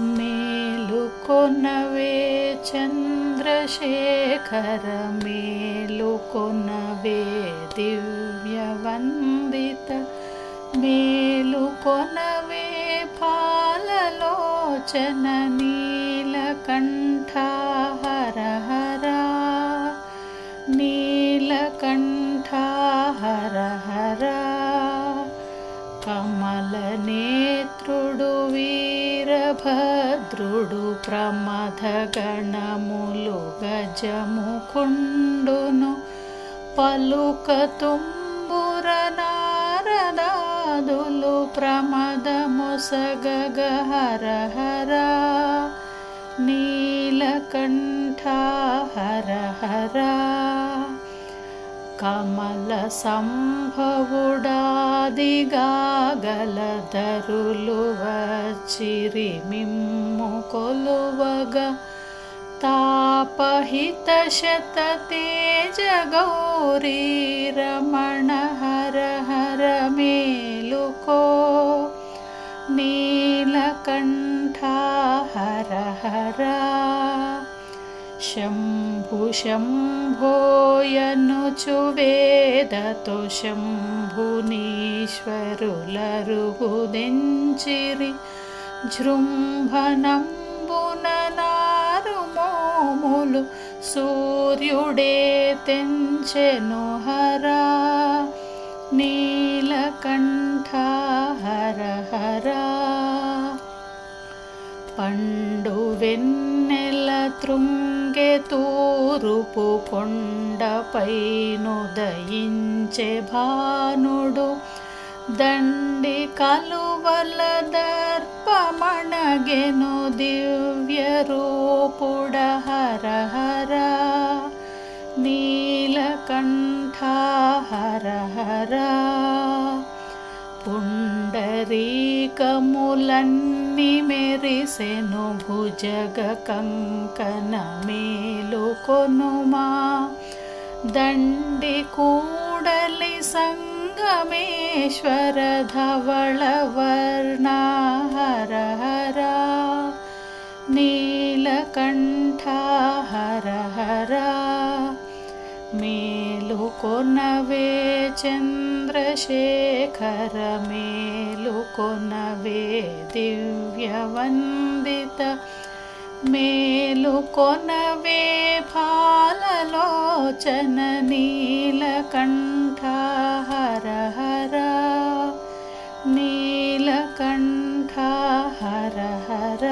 मेलुकोनवे चन्द्रशेखर मेलुकोनवे दिव्यवन्दित मेलुकोनवे फाललोचन नीलकण्ठा हर हरा। नीलकण्ठा हर हरा। कमलनेत्रुडु वीरभद्रुडु प्रमथगणमुलु गजमुकुण्डुनु पलुकतुम्बुरनारदादुलु प्रमदमुसगहर हरा नीलकण्ठा हर हरा कमलसम्भवुडादिगागलदरुलु वचिरिमिम्मु कोलुवग तापहितशततेजगौरीरमण हर हर मेलुको नीलकण्ठा हर हरा शम्भु शम्भोयनुचु वेदतु शम्भुनीश्वरुलरुगुदिञ्चिरि जृम्भनम्बुननारुमोमुलु सूर्युडे तेञ्चेनु हरा नीलकण्ठा हर हरा పండువెన్నెల త్రుంగె తూరుపు కొండపైనుదయించే భానుడు దండి కలువల దర్పమణగెను దివ్య రూపుడ హర హర నీలకంఠ హర హరా పుండరీకములన్ని మెరిసెను భుజగ కంకణ మేలుకొనుమా దండి కూడలి సంగమేశ్వర ధవళ వర్ణ హర హరా నీలకంఠ హర హరా कोनवे चन्द्रशेखर मेलु कोनवे दिव्यवन्दित मेलु कोनवे फालोचन नीलकण्ठ हर हर नीलकण्ठ हर हर